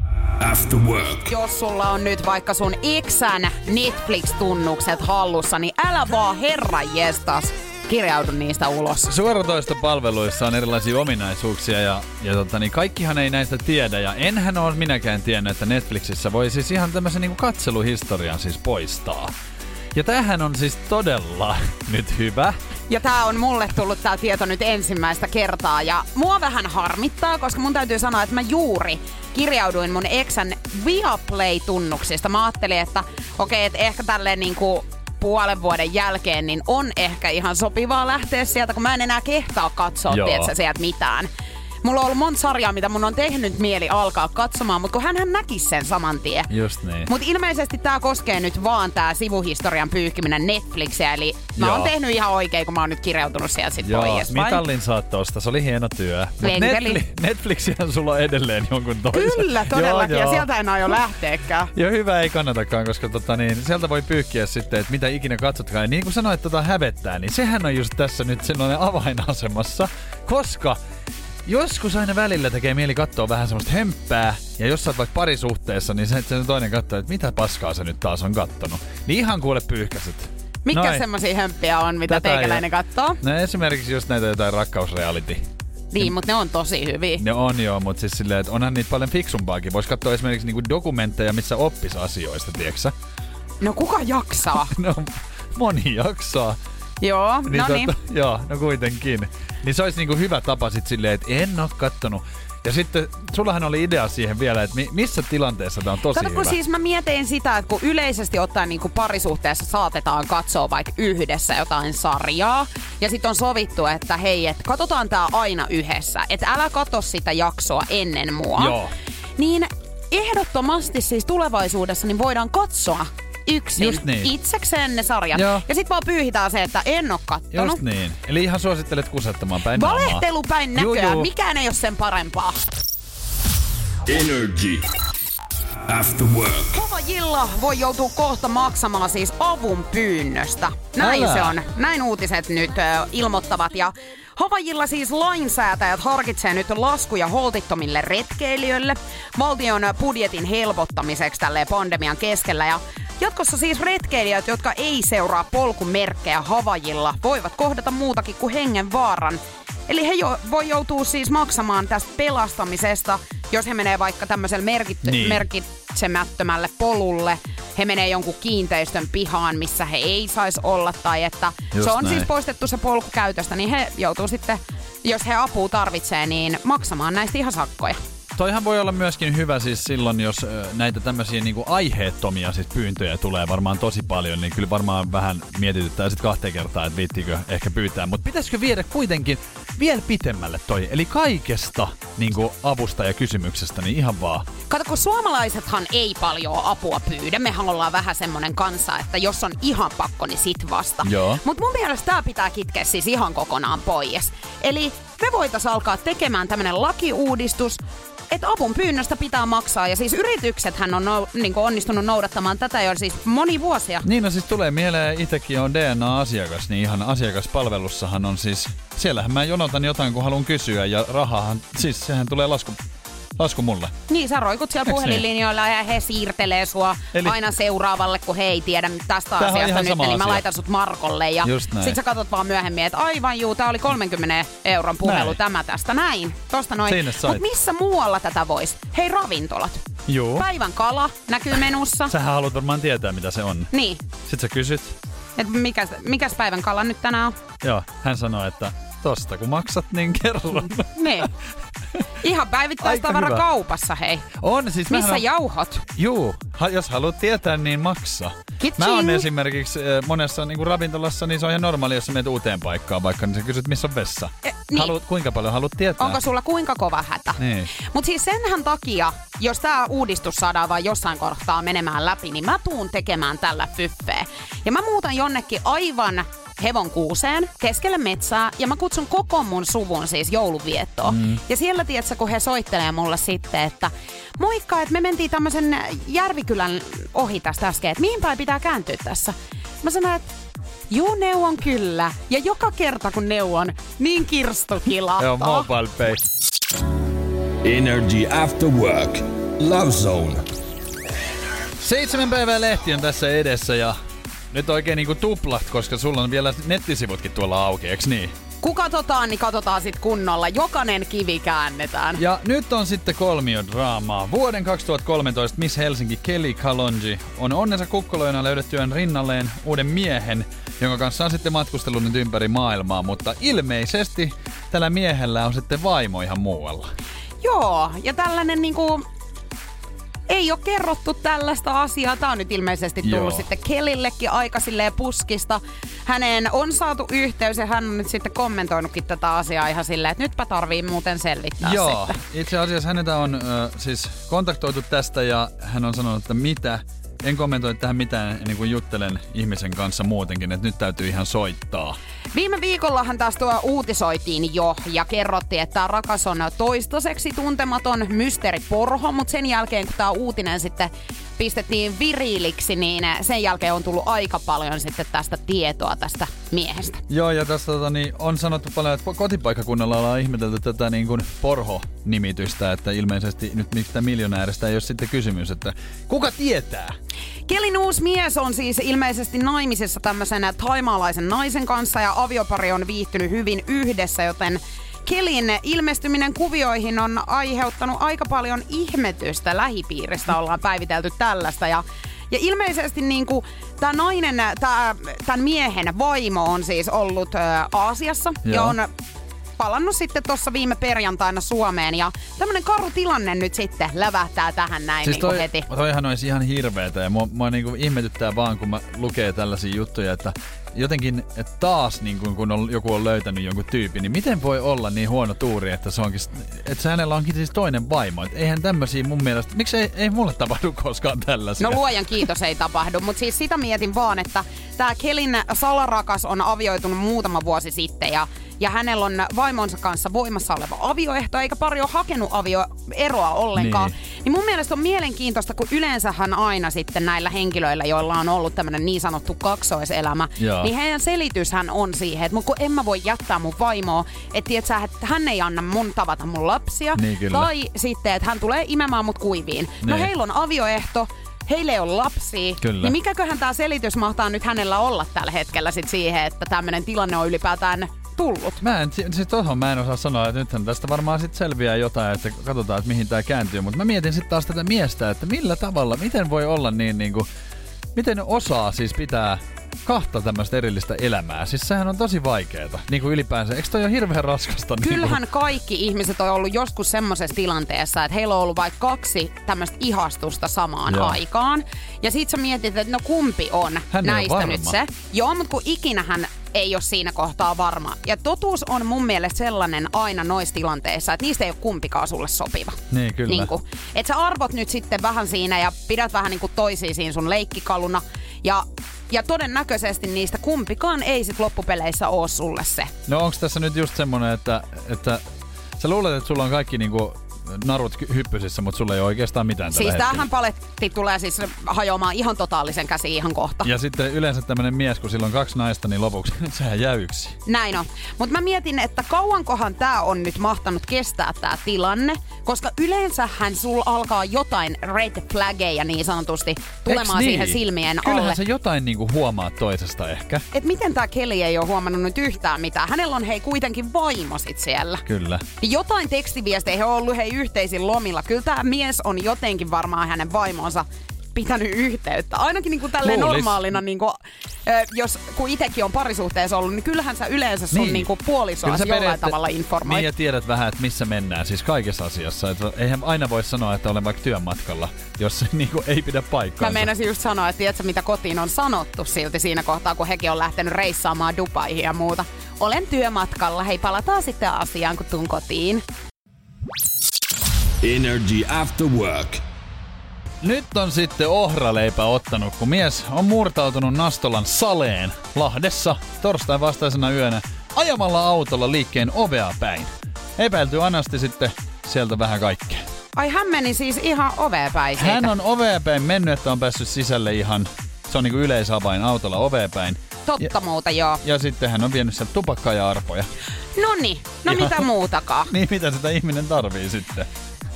After Work. Jos sulla on nyt vaikka sun Xn Netflix-tunnukset hallussa, niin älä vaan herra jestas kirjaudu niistä ulos. Suoratoistopalveluissa on erilaisia ominaisuuksia ja, ja tota, niin kaikkihan ei näistä tiedä. Ja enhän ole minäkään tiennyt, että Netflixissä voi siis ihan tämmöisen niin katseluhistorian siis poistaa. Ja tämähän on siis todella nyt hyvä. Ja tää on mulle tullut tää tieto nyt ensimmäistä kertaa ja mua vähän harmittaa, koska mun täytyy sanoa, että mä juuri kirjauduin mun eksän Viaplay-tunnuksista. Mä ajattelin, että okei, että ehkä tälleen niinku puolen vuoden jälkeen, niin on ehkä ihan sopivaa lähteä sieltä, kun mä en enää kehtaa katsoa, tiedätkö, sieltä mitään. Mulla on ollut monta sarjaa, mitä mun on tehnyt mieli alkaa katsomaan, mutta kun hän näki sen saman tien. Just niin. Mutta ilmeisesti tämä koskee nyt vaan tämä sivuhistorian pyyhkiminen Netflixiä, eli mä oon Joo. tehnyt ihan oikein, kun mä oon nyt kirjautunut sieltä sit Joo, pois. mitallin saat tosta. Se oli hieno työ. Netflix, Netflixihän sulla on edelleen jonkun toisen. Kyllä, todellakin, Joo, ja joo. sieltä en aio lähteäkään. Ja hyvä ei kannatakaan, koska tota, niin, sieltä voi pyyhkiä sitten, että mitä ikinä katsotkaan. Ja niin kuin sanoit, tota hävettää, niin sehän on just tässä nyt sellainen avainasemassa, koska joskus aina välillä tekee mieli katsoa vähän semmoista hömppää, ja jos sä oot vaikka parisuhteessa, niin se, se toinen katsoo, että mitä paskaa se nyt taas on kattonut. Niin ihan kuule pyyhkäset. Mitkä Noin. semmosia hömppiä on, mitä Tätä teikäläinen katsoo? No esimerkiksi just näitä jotain rakkausreality. Niin, mutta ne on tosi hyviä. Ne on joo, mutta siis silleen, että onhan niitä paljon fiksumpaakin. Voisi katsoa esimerkiksi niinku dokumentteja, missä oppis asioista, tiedätkö No kuka jaksaa? No, moni jaksaa. Joo, no niin. tota, joo, no kuitenkin. Niin se olisi niinku hyvä tapa sit silleen, että en oo kattonut. Ja sitten sullahan oli idea siihen vielä, että mi- missä tilanteessa tämä on tosi Kato, kun hyvä. siis mä mietin sitä, että kun yleisesti ottaen niin kuin parisuhteessa saatetaan katsoa vaikka yhdessä jotain sarjaa, ja sitten on sovittu, että hei, että katsotaan tää aina yhdessä, että älä katso sitä jaksoa ennen mua. Joo. Niin ehdottomasti siis tulevaisuudessa niin voidaan katsoa yksin Just niin. itsekseen ne sarjat. Joo. Ja sitten vaan pyyhitään se, että en oo kattonut. Just niin. Eli ihan suosittelet kusettamaan päin naamaa. Valehtelu päin Juu, näköä. juu. Mikään ei ole sen parempaa. Energy After Work. Kovajilla voi joutua kohta maksamaan siis avun pyynnöstä. Näin Älä. se on. Näin uutiset nyt ö, ilmoittavat. Ja Havajilla siis lainsäätäjät harkitsee nyt laskuja holtittomille retkeilijöille valtion budjetin helpottamiseksi tälle pandemian keskellä. Ja jatkossa siis retkeilijät, jotka ei seuraa polkumerkkejä Havajilla, voivat kohdata muutakin kuin hengenvaaran. Eli he jo, voi joutua siis maksamaan tästä pelastamisesta, jos he menee vaikka tämmöiselle merkitty, Niin. merkitsemättömälle polulle. He menee jonkun kiinteistön pihaan, missä he ei saisi olla. Tai että Just se on näin. siis poistettu se polku käytöstä, niin he joutuu sitten, jos he apua tarvitsee, niin maksamaan näistä ihan sakkoja. Toihan voi olla myöskin hyvä siis silloin, jos näitä tämmöisiä niinku aiheettomia siis pyyntöjä tulee varmaan tosi paljon, niin kyllä varmaan vähän mietityttää sitten kahteen kertaa, että viittiinkö ehkä pyytää. Mutta pitäisikö viedä kuitenkin vielä pitemmälle toi, eli kaikesta niinku avusta ja kysymyksestä, niin ihan vaan. Kato, kun suomalaisethan ei paljon apua pyydä. Mehän ollaan vähän semmonen kansa, että jos on ihan pakko, niin sit vasta. Mutta mun mielestä tää pitää kitkeä siis ihan kokonaan pois. Eli me voitais alkaa tekemään tämmönen lakiuudistus, että avun pyynnöstä pitää maksaa. Ja siis yrityksethän on nou, niin onnistunut noudattamaan tätä jo siis moni vuosia. Niin no siis tulee mieleen, itsekin on DNA-asiakas, niin ihan asiakaspalvelussahan on siis, siellähän mä jonotan jotain kun haluan kysyä ja rahahan, siis sehän tulee lasku, lasku mulle. Niin, sä roikut siellä Eiks niin? puhelinlinjoilla ja he siirtelee sua Eli- aina seuraavalle, kun he ei tiedä tästä Tämähän on asiasta nyt, sama niin mä asia. laitan sut Markolle. Ja sit sä katsot vaan myöhemmin, että aivan juu, tää oli 30 euron puhelu Näin. tämä tästä. Näin, tosta noin. Mut missä muualla tätä vois? Hei, ravintolat. Juu. Päivän kala näkyy menussa. Sähän haluat varmaan tietää, mitä se on. Niin, Sitten sä kysyt. että mikäs, mikäs päivän kala nyt tänään on? Joo, hän sanoi, että tosta, kun maksat niin kerran. Niin. Ihan päivittäistavara kaupassa, hei. On, siis Missä mähän jauhot? Juu, ha, jos haluat tietää, niin maksa. Kitching. Mä oon esimerkiksi äh, monessa niin ravintolassa, niin se on ihan normaali, jos sä menet uuteen paikkaan vaikka, niin sä kysyt, missä on vessa. E, niin. Haluat, kuinka paljon haluat tietää? Onko sulla kuinka kova hätä? Niin. Mutta siis senhän takia, jos tämä uudistus saadaan vain jossain kohtaa menemään läpi, niin mä tuun tekemään tällä fyffeä. Ja mä muutan jonnekin aivan hevon kuuseen keskelle metsää ja mä kutsun koko mun suvun siis jouluviettoon. Mm. Ja siellä tiedätkö, kun he soittelee mulle sitten, että moikka, että me mentiin tämmöisen Järvikylän ohi tästä äsken, että mihin päin pitää kääntyä tässä. Mä sanoin, että Juu, neuvon kyllä. Ja joka kerta kun neuvon, niin kirstu kilahtaa. Joo, mobile pay. Energy After Work. Love Zone. Seitsemän päivää lehti on tässä edessä ja nyt oikein niinku tuplat, koska sulla on vielä nettisivutkin tuolla auki, eiks niin? Kun katsotaan, niin katsotaan sit kunnolla. Jokainen kivi käännetään. Ja nyt on sitten kolmiodraamaa. Vuoden 2013 Miss Helsinki Kelly Kalonji on onnensa kukkoloina löydettyään rinnalleen uuden miehen, jonka kanssa on sitten matkustellut nyt ympäri maailmaa, mutta ilmeisesti tällä miehellä on sitten vaimo ihan muualla. Joo, ja tällainen niinku... Ei ole kerrottu tällaista asiaa. Tämä on nyt ilmeisesti tullut Joo. sitten Kelillekin aika silleen puskista. Häneen on saatu yhteys ja hän on nyt sitten kommentoinutkin tätä asiaa ihan silleen, että nytpä tarvii muuten selvittää Joo, sitten. itse asiassa häneltä on ö, siis kontaktoitu tästä ja hän on sanonut, että mitä. En kommentoi tähän mitään ennen kuin juttelen ihmisen kanssa muutenkin, että nyt täytyy ihan soittaa. Viime viikollahan taas tuo uutisoitiin jo ja kerrottiin, että tämä rakas on toistaiseksi tuntematon mysteeriporho, mutta sen jälkeen kun tämä uutinen sitten pistettiin viriiliksi, niin sen jälkeen on tullut aika paljon sitten tästä tietoa tästä miehestä. Joo, ja tässä tota, niin, on sanottu paljon, että kotipaikkakunnalla ollaan ihmetelty tätä niin kuin porho-nimitystä, että ilmeisesti nyt mistä miljonääristä ei ole sitten kysymys, että kuka tietää? Kelin uusi mies on siis ilmeisesti naimisessa tämmöisen taimaalaisen naisen kanssa ja aviopari on viihtynyt hyvin yhdessä, joten Kelin ilmestyminen kuvioihin on aiheuttanut aika paljon ihmetystä lähipiiristä. Ollaan päivitelty tällaista ja ja ilmeisesti niin tämä nainen, tämän miehen vaimo on siis ollut ö, Aasiassa ja Joo. on palannut sitten tuossa viime perjantaina Suomeen. Ja tämmöinen karu tilanne nyt sitten lävähtää tähän näin Siis niin kuin toi, heti. toihan olisi ihan hirveetä ja mua, mua niinku ihmetyttää vaan, kun mä lukee tällaisia juttuja, että jotenkin, taas niin kun, kun on, joku on löytänyt jonkun tyypin, niin miten voi olla niin huono tuuri, että se onkin, että se hänellä onkin siis toinen vaimo. Et eihän tämmöisiä mun mielestä, miksi ei, ei mulle tapahdu koskaan tällaisia? No luojan kiitos ei tapahdu, mutta siis sitä mietin vaan, että tämä Kelin salarakas on avioitunut muutama vuosi sitten ja, ja hänellä on vaimonsa kanssa voimassa oleva avioehto, eikä pari ole hakenut avioeroa ollenkaan. Niin. Niin. mun mielestä on mielenkiintoista, kun yleensähän aina sitten näillä henkilöillä, joilla on ollut tämmöinen niin sanottu kaksoiselämä, Joo. niin heidän selityshän on siihen, että kun en mä voi jättää mun vaimoa, että tiedät sä, että hän ei anna mun tavata mun lapsia, Niin kyllä. tai sitten, että hän tulee imemään mut kuiviin. No Niin. heillä on avioehto, heillä ei ole lapsia, Kyllä. niin mikäköhän tämä selitys mahtaa nyt hänellä olla tällä hetkellä sit siihen, että tämmöinen tilanne on ylipäätään tullut? Mä en, siis tohon mä en osaa sanoa, että nythän tästä varmaan sit selviää jotain, että katsotaan, että mihin tää kääntyy. Mutta mä mietin sitten taas tätä miestä, että millä tavalla, miten voi olla niin niinku, miten osaa siis pitää kahta tämmöistä erillistä elämää. Siis sehän on tosi vaikeeta, niin kuin ylipäänsä. Eikö toi ole hirveän raskasta? Niin Kyllähän kaikki ihmiset on ollut joskus semmoisessa tilanteessa, että heillä on ollut vaikka kaksi tämmöistä ihastusta samaan Joo. aikaan. Ja sit sä mietit, että no kumpi on Hän näistä varma. nyt se. Joo, mutta kun ikinähän ei ole siinä kohtaa varma. Ja totuus on mun mielestä sellainen aina noissa tilanteissa, että niistä ei ole kumpikaan sulle sopiva. Niin, kyllä. Niin kuin, että sä arvot nyt sitten vähän siinä ja pidät vähän niin kuin toisia siinä sun leikkikaluna. Ja, ja todennäköisesti niistä kumpikaan ei sit loppupeleissä ole sulle se. No onko tässä nyt just semmonen, että, että sä luulet, että sulla on kaikki niinku narut hyppysissä, mutta sulla ei ole oikeastaan mitään Siis hetkellä. tämähän paletti tulee siis hajoamaan ihan totaalisen käsi ihan kohta. Ja sitten yleensä tämmönen mies, kun sillä on kaksi naista, niin lopuksi sehän jää yksi. Näin on. Mutta mä mietin, että kauankohan tämä on nyt mahtanut kestää tämä tilanne, koska yleensähän sul alkaa jotain red flaggeja niin sanotusti tulemaan Eiks siihen silmien Kyllähän alle. sä jotain niinku huomaat toisesta ehkä. Et miten tämä Kelly ei ole huomannut nyt yhtään mitään. Hänellä on hei kuitenkin vaimo sit siellä. Kyllä. Niin Jotain tekstiviestejä on ollut hei yhteisin lomilla. Kyllä tämä mies on jotenkin varmaan hänen vaimonsa pitänyt yhteyttä. Ainakin niin kuin tälleen Luulis. normaalina, niin kuin, jos, kun itsekin on parisuhteessa ollut, niin kyllähän sä yleensä sun Niin. niin. Niin kuin puolisoa Kyllä sä jollain periaatte- tavalla informoit. Niin ja tiedät vähän, että missä mennään, siis kaikessa asiassa. Että eihän aina voi sanoa, että olen vaikka työmatkalla, jos se niinku ei pidä Mä paikkaansa. meinasin just sanoa, että tiedätkö mitä kotiin on sanottu silti siinä kohtaa, kun hekin on lähtenyt reissaamaan Dubaihin ja muuta. Olen työmatkalla, hei palataan sitten asiaan, kun tuun kotiin. Energy After Work. Nyt on sitten ohraleipä ottanut, kun mies on murtautunut Nastolan saleen Lahdessa torstain vastaisena yönä ajamalla autolla liikkeen ovea päin. Epäilty anasti sitten sieltä vähän kaikkea. Ai hän meni siis ihan oveen päin siitä. Hän on ovea päin mennyt, että on päässyt sisälle ihan, se on niinku yleisavain autolla ovea päin. Totta Ja, muuta, joo. ja sitten hän on vienyt sieltä tupakkaa ja arpoja. Noni, no Joo. mitä muutakaan. Niin mitä sitä ihminen tarvii sitten?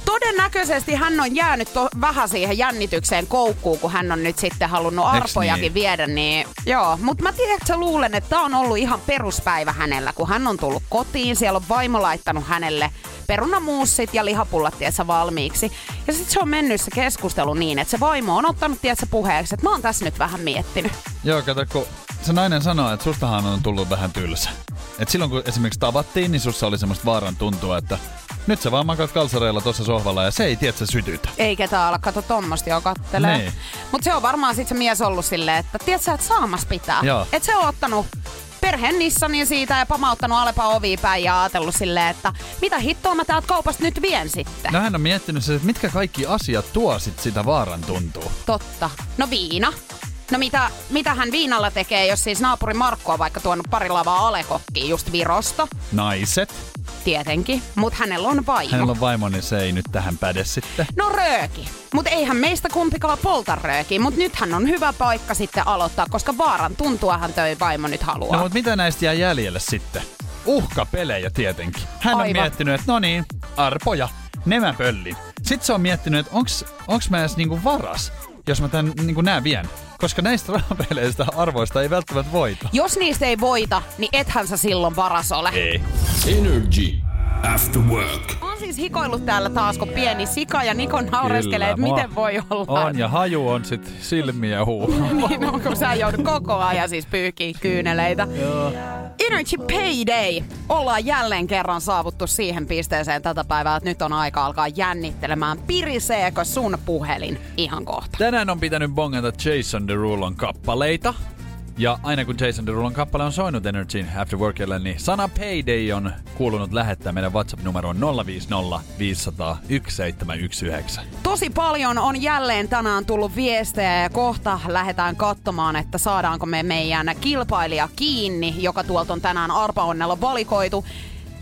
Todennäköisesti hän on jäänyt to- vähän siihen jännitykseen koukkuun, kun hän on nyt sitten halunnut arpojakin niin? viedä. Niin, joo, mutta mä tiedän, että luulen, että tämä on ollut ihan peruspäivä hänellä, kun hän on tullut kotiin. Siellä on vaimo laittanut hänelle perunamuussit ja lihapullat tietsä, valmiiksi. Ja sitten se on mennyt se keskustelu niin, että se vaimo on ottanut tietsä, puheeksi, että mä oon tässä nyt vähän miettinyt. Joo, kato, kun se nainen sanoo, että sustahan on tullut vähän tylsä. Et silloin kun esimerkiksi tavattiin, niin sussa oli semmoista vaaran tuntua, että nyt sä vaan makat kalsareilla tuossa sohvalla ja se ei tiedä, sytytä. Ei ketään ala kato tommosta jo kattelee. Niin. Mutta se on varmaan sit se mies ollut silleen, että tiedät sä, että saamas pitää. Joo. Että se on ottanut perheen Nissanin siitä ja pamauttanut Alepa ovi päin ja ajatellut silleen, että mitä hittoa mä täältä kaupasta nyt vien sitten. No hän on miettinyt se, että mitkä kaikki asiat tuo sit sitä vaaran tuntua. Totta. No viina. No mitä, mitä hän viinalla tekee, jos siis naapuri Markko on vaikka tuonut pari lavaa alekokkiin just Virosta? Naiset. Tietenkin. Mutta hänellä on vaimo. Hänellä on vaimo, niin se ei nyt tähän päde sitten. No rööki. Mutta eihän meistä kumpikaan polta röökiä, mutta nythän on hyvä paikka sitten aloittaa, koska vaaran tuntuahan toi vaimo nyt haluaa. No mutta mitä näistä jää jäljelle sitten? Uhkapelejä tietenkin. Hän on Aivan. miettinyt, että no niin, arpoja, ne mä pöllin. Sitten se on miettinyt, että onks, onks mä edes niinku varas, jos mä tän niinku nää vien. Koska näistä rahapeleistä arvoista ei välttämättä voita. Jos niistä ei voita, niin ethän sä silloin varas ole. Ei. Energy After Work. Oon siis hikoillut täällä taas, kun pieni sika ja Niko naureskelee, että miten voi olla. On, ja haju on sit silmiä huu. niin on, kun sä joudut koko ajan siis pyyhkiä kyyneleitä. Energy Payday. Ollaan jälleen kerran saavuttu siihen pisteeseen tätä päivää, että nyt on aika alkaa jännittelemään. Piriseekö sun puhelin ihan kohta? Tänään on pitänyt bongata Jason Derulon kappaleita. Ja aina kun Jason Derulon kappale on soinut Energyn After Workille, niin sana Payday on kuulunut lähettää meidän WhatsApp-numeroon 050 500 1719. Tosi paljon on jälleen tänään tullut viestejä ja kohta lähdetään katsomaan, että saadaanko me meidän kilpailija kiinni, joka tuolta on tänään arpaonnella valikoitu.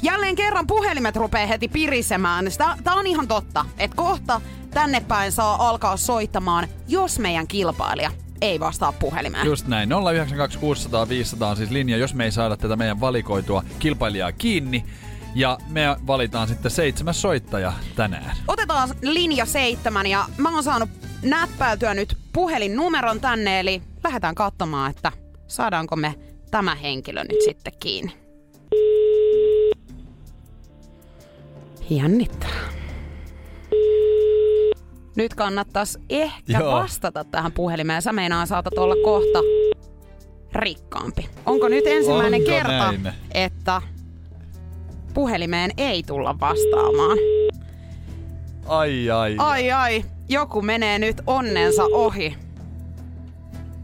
Jälleen kerran puhelimet rupeaa heti pirisemään. Tämä on ihan totta, että kohta tänne päin saa alkaa soittamaan, jos meidän kilpailija ei vastaa puhelimeen. Just näin. 092 600 500 on siis linja, jos me ei saada tätä meidän valikoitua kilpailijaa kiinni. Ja me valitaan sitten seitsemäs soittaja tänään. Otetaan linja seitsemän ja mä oon saanut näppäytyä nyt puhelinnumeron tänne, eli lähdetään katsomaan, että saadaanko me tämä henkilö nyt sitten kiinni. Jännittää. Nyt kannattaisi ehkä Joo. vastata tähän puhelimeen. Sä meinaa saatat olla kohta rikkaampi. Onko nyt ensimmäinen Onko kerta, näin? että puhelimeen ei tulla vastaamaan? Ai ai. Ai ai, joku menee nyt onnensa ohi.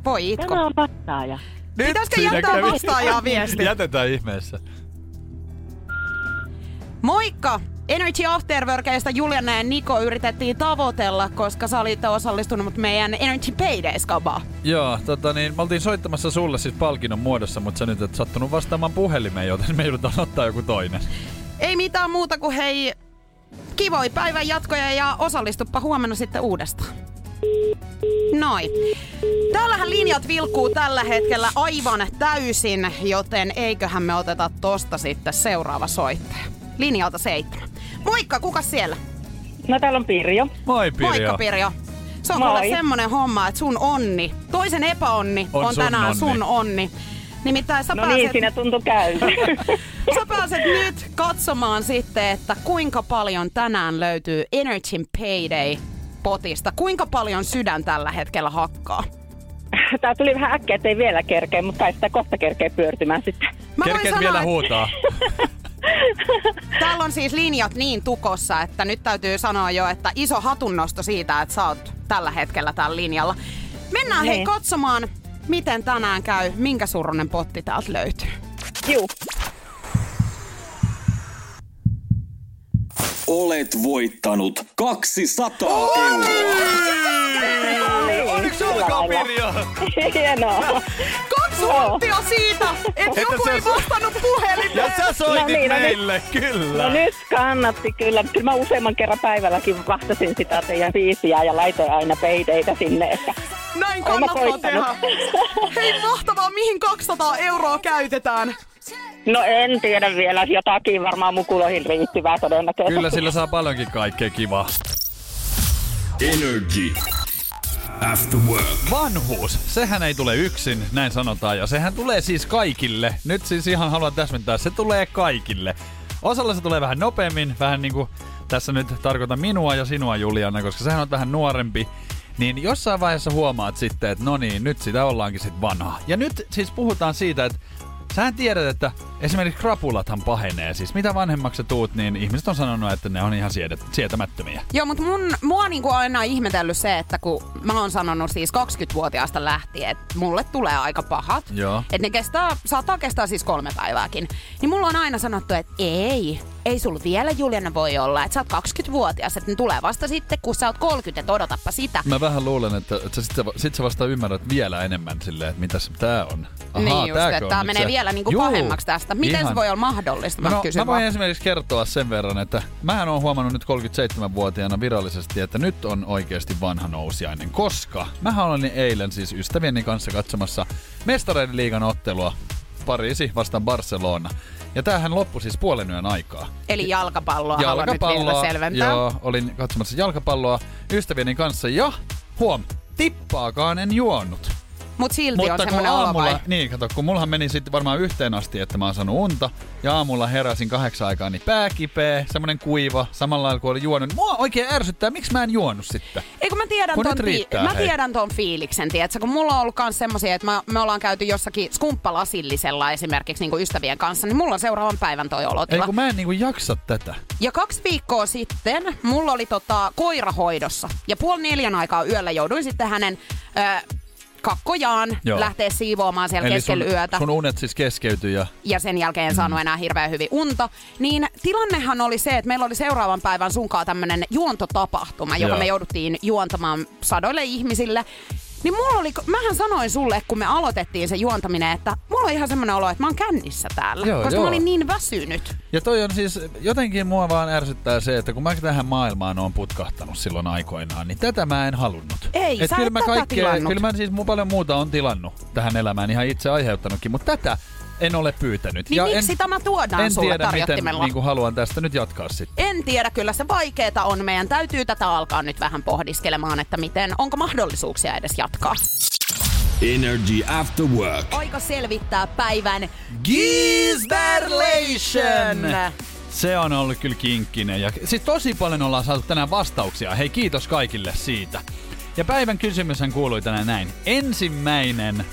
Voi itko. Tämä on vastaaja. Nyt Pitäisikö jättää kävi. vastaajaa viesti? Jätetään ihmeessä. Moikka! Energy Afterworkeista Juliana ja Niko yritettiin tavoitella, koska sä olit osallistunut meidän Energy Paydays-kabaan. Joo, tota niin, me oltiin soittamassa sulle siis palkinnon muodossa, mutta sä nyt et sattunut vastaamaan puhelimeen, joten me joudutaan ottaa joku toinen. Ei mitään muuta kuin hei, kivoi päivän jatkoja ja osallistuppa huomenna sitten uudestaan. Noin. Täällähän linjat vilkkuu tällä hetkellä aivan täysin, joten eiköhän me oteta tosta sitten seuraava soittaja. Linjalta seitsemän. Moikka, kuka siellä? No täällä on Pirjo. Moi Pirjo. Moikka Pirjo. Se on Moi. kuule semmonen homma, että sun onni, toisen epäonni On on, sun tänään onni. sun onni. Nimittäin sä No pääset, niin, siinä tuntui käyvä. sä pääset nyt katsomaan sitten, että kuinka paljon tänään löytyy Energy Payday potista. Kuinka paljon sydän tällä hetkellä hakkaa? Tää tuli vähän äkkiä, ettei vielä kerkeä, mutta kai sitä kohta kerkeä pyörtymään sitten. Mä Kerkeet sanoa, vielä huutaa. Täällä on siis linjat niin tukossa, että nyt täytyy sanoa jo, että iso hatunnosto siitä, että sä oot tällä hetkellä tällä linjalla. Mennään hei Niin. katsomaan, miten tänään käy, minkä suurunen potti täältä löytyy. Juu. Olet voittanut 200 euroa. Onneksi olkoon, Pirjo! Hienoa. Hunttia siitä, että joku ei vastannut puhelimeen. Ja sä soitit No niin, no niin. meille, kyllä. No nyt kannatti kyllä. Kyllä mä useamman kerran päivälläkin vastasin sitä teidän biisiä ja laitoin aina peideitä sinne. Että Näin kannattaa tehdä. Hei mahtavaa, mihin 200 euroa käytetään? No en tiedä vielä, jotakin varmaan mukuloihin riittyvää todennäköisesti. Kyllä sillä saa paljonkin kaikkea kivaa. Energy. After work. Vanhuus, sehän ei tule yksin, näin sanotaan, ja sehän tulee siis kaikille. Nyt siis ihan haluan täsmentää, se tulee kaikille. Osalla se tulee vähän nopeammin, vähän niin kuin tässä nyt tarkoitan minua ja sinua Juliana, koska sehän on vähän nuorempi. Niin jossain vaiheessa huomaat sitten, että no niin, nyt sitä ollaankin sitten vanhaa. Ja nyt siis puhutaan siitä, että Sähän tiedät, että esimerkiksi krapulathan pahenee. Siis mitä vanhemmaksi tuut, niin ihmiset on sanonut, että ne on ihan siedet- sietämättömiä. Joo, mutta mun, mua niinku on aina ihmetellyt se, että kun mä oon sanonut siis 20-vuotiaasta lähtien, että mulle tulee aika pahat. Joo. Että ne kestää, saattaa kestää siis kolme päivääkin. Niin mulla on aina sanottu, että ei, ei sulla vielä Juliana voi olla, että sä oot 20-vuotias, että ne tulee vasta sitten, kun sä oot 30, että odotappa sitä. Mä vähän luulen, että, että sä sit, sä- sit sä vasta ymmärrät vielä enemmän silleen, että mitäs tää on. niin just, että on tää menee se? vielä niinku Juu, pahemmaksi tästä. Miten ihan. se voi olla mahdollista? Mä, No, mä voin vaan. esimerkiksi kertoa sen verran, että mähän on huomannut nyt 37-vuotiaana virallisesti, että nyt on oikeasti vanha nousiainen, koska mähän olin eilen siis ystävieni kanssa katsomassa mestareiden liigan ottelua Pariisi vastaan Barcelona. Ja tämähän loppui siis puolen yön aikaa. Eli jalkapalloa, haluan nyt selventää. joo, olin katsomassa jalkapalloa ystävieni kanssa ja huom, tippaakaan en juonut. Mut silti on Mutta kun semmoinen olo vai? aamulla, niin kato, kun mullahan meni sitten varmaan yhteen asti, että mä oon saanut unta, ja aamulla heräsin kahdeksan aikaa, niin pää kipeä, semmonen kuiva, samalla lailla kuin oli juonut. niin Mua oikein ärsyttää, miksi mä en juonut sitten? Eikö mä tiedän Kun ton, riittää, mä hei. tiedän ton fiiliksen, tiedätkö? Kun mulla on ollut kans semmosia, että mä, me ollaan käyty jossakin skumppalasillisella esimerkiksi niin ystävien kanssa, niin mulla on seuraavan päivän toi Ei olotila. kun mä en niinku jaksa tätä. Ja kaksi viikkoa sitten mulla oli tota, koirahoidossa. Ja puoli neljän aikaa yöllä jouduin sitten hänen ö, kakkojaan Joo. lähteä siivoamaan siellä Eli keskellä sun, yötä. sun unet siis keskeytyi ja ja sen jälkeen en saanut enää hirveän hyvin unta. Niin tilannehan oli se, että meillä oli seuraavan päivän sunkaan tämmönen juontotapahtuma, joka Joo. me jouduttiin juontamaan sadoille ihmisille. Niin mulla oli, mähän sanoin sulle, kun me aloitettiin se juontaminen, että mulla on ihan semmoinen olo, että mä oon kännissä täällä. Joo, koska joo. mä olin niin väsynyt. Ja toi on siis, jotenkin mua vaan ärsyttää se, että kun mä tähän maailmaan oon putkahtanut silloin aikoinaan, niin tätä mä en halunnut. Ei, et sä kyllä et mä tätä kaikkea. Kyllä mä siis paljon muuta on tilannut tähän elämään, ihan itse aiheuttanutkin, mutta tätä en ole pyytänyt. Niin miksi en, tämä tuodaan en sulle tiedä, miten niin kuin haluan tästä nyt jatkaa sitten. En tiedä, kyllä se vaikeeta on. Meidän täytyy tätä alkaa nyt vähän pohdiskelemaan, että miten, onko mahdollisuuksia edes jatkaa. Energy After Work. Aika selvittää päivän Gisberlation! Se on ollut kyllä kinkkinen. Ja siis tosi paljon ollaan saatu tänään vastauksia. Hei, kiitos kaikille siitä. Ja päivän kysymyshän kuului tänään näin. Ensimmäinen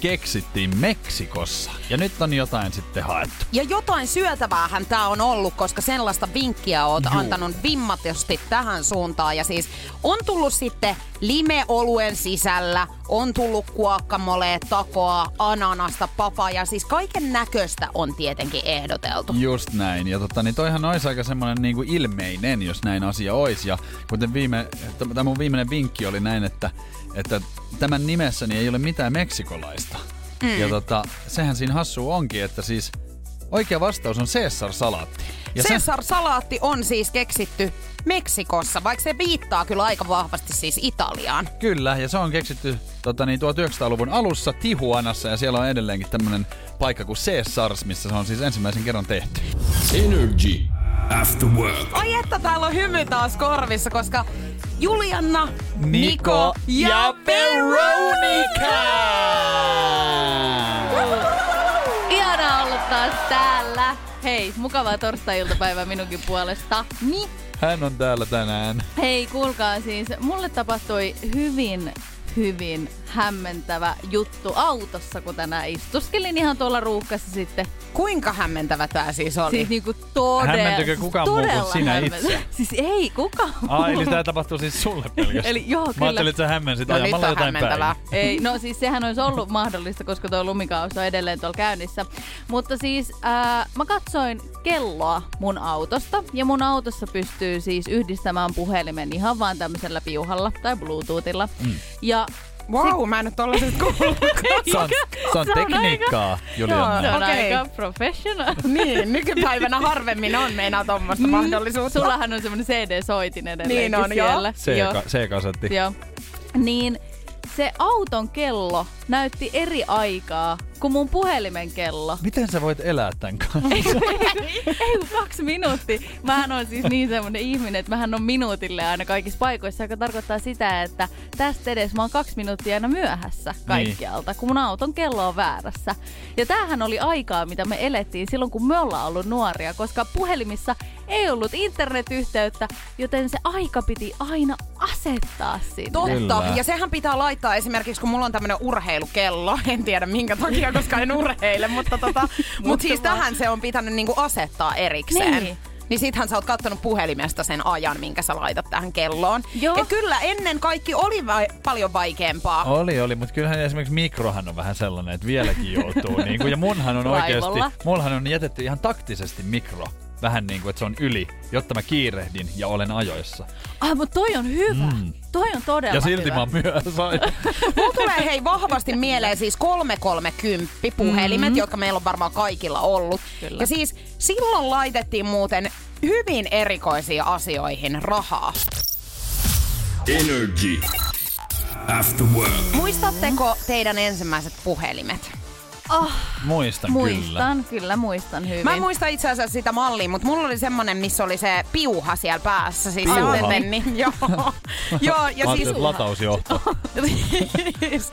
keksittiin Meksikossa. Ja nyt on jotain sitten haettu. Ja jotain syötäväähän tää on ollut, koska sellaista vinkkiä oot Juu. antanut vimmatusti tähän suuntaan. Ja siis on tullut sitten limeoluen sisällä, on tullut guacamole, takoa, ananasta, papaya. Siis kaiken näköistä on tietenkin ehdoteltu. Just näin. Ja totta, niin toihan olisi aika semmoinen niinku ilmeinen, jos näin asia olisi. Ja kuten viime, tämä mun viimeinen vinkki oli näin, että, että tämän nimessäni ei ole mitään meksikolaista. Mm. Ja tota, sehän siinä hassu onkin, että siis oikea vastaus on Caesar-salaatti. Ja se- Caesar-salaatti on siis keksitty Meksikossa, vaikka se viittaa kyllä aika vahvasti siis Italiaan. Kyllä, ja se on keksitty tota, niin 1900-luvun alussa Tijuanassa, ja siellä on edelleenkin tämmöinen paikka kuin Caesars, missä se on siis ensimmäisen kerran tehty. Energy After Work. Ai että täällä on hymy taas korvissa, koska Julianna, Niko ja Veronica! Taas täällä. Hei, mukavaa torstai-iltapäivää minunkin puolesta. Niin, Hän on täällä tänään. Hei, kuulkaa siis, mulle tapahtui hyvin hyvin hämmentävä juttu autossa, kun tänään istuskelin ihan tuolla ruuhkassa sitten. Kuinka hämmentävä tää siis oli? Siis niinku todella... Hämmentyykö kukaan muu kuin sinä hämmentävä. itse? Siis ei kukaan Aa, eli tää tapahtuu siis sulle pelkästään. Eli joo, Mä kyllä. ajattelin, että sä hämmensit No ajamalla jotain hämmentävää. päin. Ei, no siis sehän olisi ollut mahdollista, koska tuo lumikausi on edelleen tuolla käynnissä. Mutta siis ää, mä katsoin kelloa mun autosta ja mun autossa pystyy siis yhdistämään puhelimen ihan vaan tämmöisellä piuhalla tai bluetoothilla. Mm. Ja Wow, mä en nyt tollasesta kuullut. Se on, se on Se on tekniikkaa, Juliana. se on Okei. aika professional. niin, nykypäivänä harvemmin on meinaa tommoista mahdollisuutta. Sullahan on semmoinen CD-soitin edelleen Niin on, joo. siellä. C- C-kasetti. Joo. Niin se auton kello näytti eri aikaa kuin mun puhelimen kello. Miten sä voit elää tän kanssa? Ei kun kaksi minuuttia. Mähän on siis niin semmonen ihminen, että mähän on minuutille aina kaikissa paikoissa, joka tarkoittaa sitä, että tästä edes mä oon kaksi minuuttia aina myöhässä kaikkialta, kun mun auton kello on väärässä. Ja tämähän oli aikaa, mitä me elettiin silloin, kun me ollaan ollut nuoria, koska puhelimissa ei ollut internetyhteyttä, joten se aika piti aina asettaa sinne. Totta. Kyllä. Ja sehän pitää laittaa esimerkiksi, kun mulla on tämmönen urheilukello. En tiedä minkä takia, koska en urheile, mutta tota, mut siis vaan. tähän se on pitänyt niinku asettaa erikseen. Niin. Niin sittenhän sä oot kattonut puhelimesta sen ajan, minkä sä laitat tähän kelloon. Joo. Et kyllä ennen kaikki oli vai- paljon vaikeampaa. Oli, oli, mutta kyllähän esimerkiksi mikrohan on vähän sellainen, että vieläkin joutuu. niin kuin, ja munhan on oikeasti, mullahan on jätetty ihan taktisesti mikro. Vähän niin kuin, että se on yli, jotta mä kiirehdin ja olen ajoissa. Ah, mutta toi on hyvä. Mm. Toi on todella Ja silti hyvä. mä oon myöhässä. Mulla tulee hei vahvasti mieleen siis 330 puhelimet, mm-hmm. jotka meillä on varmaan kaikilla ollut. Kyllä. Ja siis silloin laitettiin muuten hyvin erikoisiin asioihin rahaa. Energy. After work. Muistatteko teidän ensimmäiset puhelimet? Oh, Muistan, kyllä. muistan, kyllä muistan hyvin. Mä en muista itse asiassa sitä mallia, mutta mulla oli semmonen, missä oli se piuha siellä päässä. Siis Piuha? se antenni. Joo. Joo, ja Mä siis... latausjohto. Siis,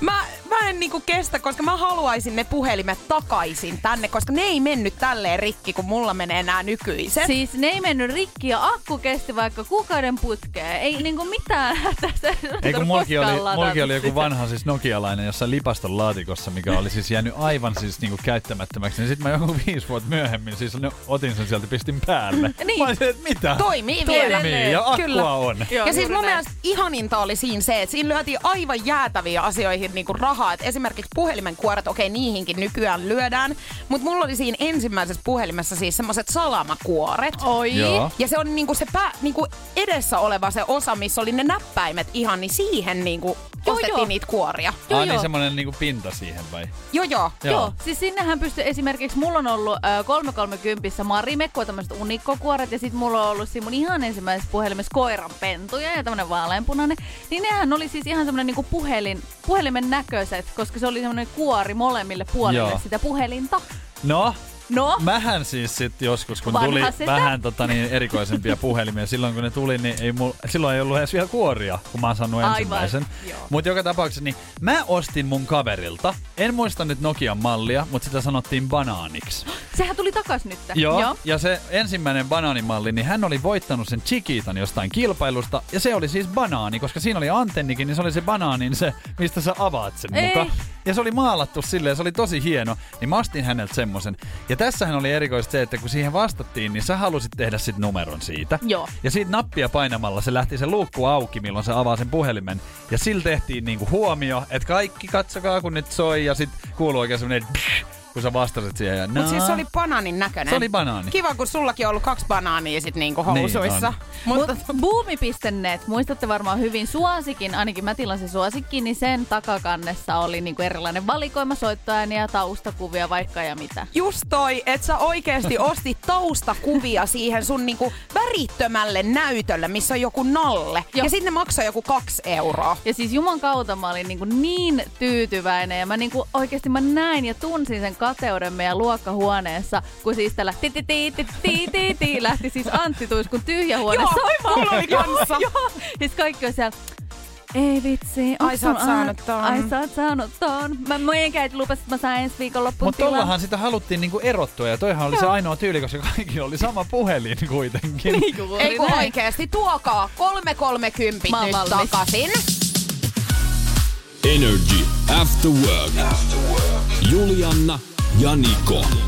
mä, mä en niinku kestä, koska mä haluaisin ne puhelimet takaisin tänne, koska ne ei mennyt tälleen rikki, kun mulla menee nämä nykyiset. Siis ne ei mennyt rikki ja akku kesti vaikka kuukauden putkeen. Ei niinku mitään tästä. Ei kun mulki oli, mulki oli joku vanha siis nokialainen jossain lipaston laatikossa, mikä oli siis jäänyt aivan siis niinku käyttämättömäksi. Niin sit mä joku viisi vuotta myöhemmin siis no, otin sen sieltä pistin päälle. Niin. Mä olisin, että mitä? Toimii vielä. Toimii ja akkua Kyllä. on. Joo, ja siis mun näin. mielestä ihaninta oli siinä se, että siinä lyötiin aivan jäätäviä asioihin niinku rahaa. Et esimerkiksi puhelimen kuoret, okei niihinkin nykyään lyödään. Mutta mulla oli siinä ensimmäisessä puhelimessa siis semmoiset salamakuoret. Oi. Joo. Ja se on niinku se pää, niinku edessä oleva se osa, missä oli ne näppäimet ihan, niin siihen niinku Joo, ostettiin joo. niitä kuoria. Joo, ah, niin joo. semmonen niinku pinta siihen vai? Joo, joo. Joo. Joo, siis sinnehän pystyy esimerkiksi, mulla on ollut äh, 330 Marimekko, tämmöiset unikkokuoret, ja sitten mulla on ollut siinä mun ihan ensimmäisessä puhelimessa koiranpentuja ja tämmönen vaaleanpunainen. Niin nehän oli siis ihan semmonen niinku puhelin, puhelimen näköiset, koska se oli semmonen kuori molemmille puolille Joo. sitä puhelinta. No, No, Mähän siis sit joskus, kun Vanha tuli setä. vähän tota, niin, erikoisempia puhelimia, silloin kun ne tuli, niin ei mul, silloin ei ollut edes vielä kuoria, kun mä oon saanut Aivan, ensimmäisen. Mutta joka tapauksessa, niin mä ostin mun kaverilta, en muista nyt Nokian mallia, mutta sitä sanottiin banaaniksi. sehän tuli takas nyt. Joo, Joo. ja se ensimmäinen banaanimalli, niin hän oli voittanut sen Chiquitan jostain kilpailusta, ja se oli siis banaani, koska siinä oli antennikin, niin se oli se banaanin se, mistä sä avaat sen Ei. muka. Ja se oli maalattu silleen, se oli tosi hieno, niin mä ostin häneltä semmosen. Ja tässähän oli erikoista se, että kun siihen vastattiin, niin sä halusit tehdä sit numeron siitä. Joo. Ja siitä nappia painamalla se lähti se luukku auki, milloin se avaa sen puhelimen. Ja sillä tehtiin niinku huomio, että kaikki katsokaa kun nyt soi, ja sit kuuluu oikein semmonen kun sä vastasit siihen. Ja Mutta siis se oli banaanin näköinen. Se oli banaani. Kiva, kun sullakin on ollut kaksi banaania sit niinku housuissa. Niin Mutta Mut Boomi.net, muistatte varmaan hyvin suosikin, ainakin mä tilasin suosikki, niin sen takakannessa oli niinku erilainen valikoima soittoääniä, taustakuvia, vaikka ja mitä. just toi, että sä oikeesti ostit taustakuvia siihen sun niinku värittömälle näytölle, missä on joku nalle. Joo. Ja sitten ne maksaa joku kaksi euroa. Ja siis Juman kautta mä olin niinku niin tyytyväinen ja mä niinku oikeasti mä näin ja tunsin sen kateuden meidän luokkahuoneessa, kun siis tällä ti ti ti ti ti ti ti lähti siis Antti Tuiskun tyhjä huone Joo, soimaan. mulla oli kanssa. Joo, siis kaikki on siellä Ei vitsi. Ai, sä oot saanut ton. Ai sä oot saanut ton. Mä meikä lupas, että mä sain ensi viikon loppuun Mutta tollahan sitä haluttiin niinku erottua ja toihan oli se ainoa tyyli, koska kaikilla oli sama puhelin kuitenkin. Niin juuri Ei kun näin. oikeesti, tuokaa 330 Mä oon nyt valmis. takaisin. Energy After Work. Julianna ja Niko.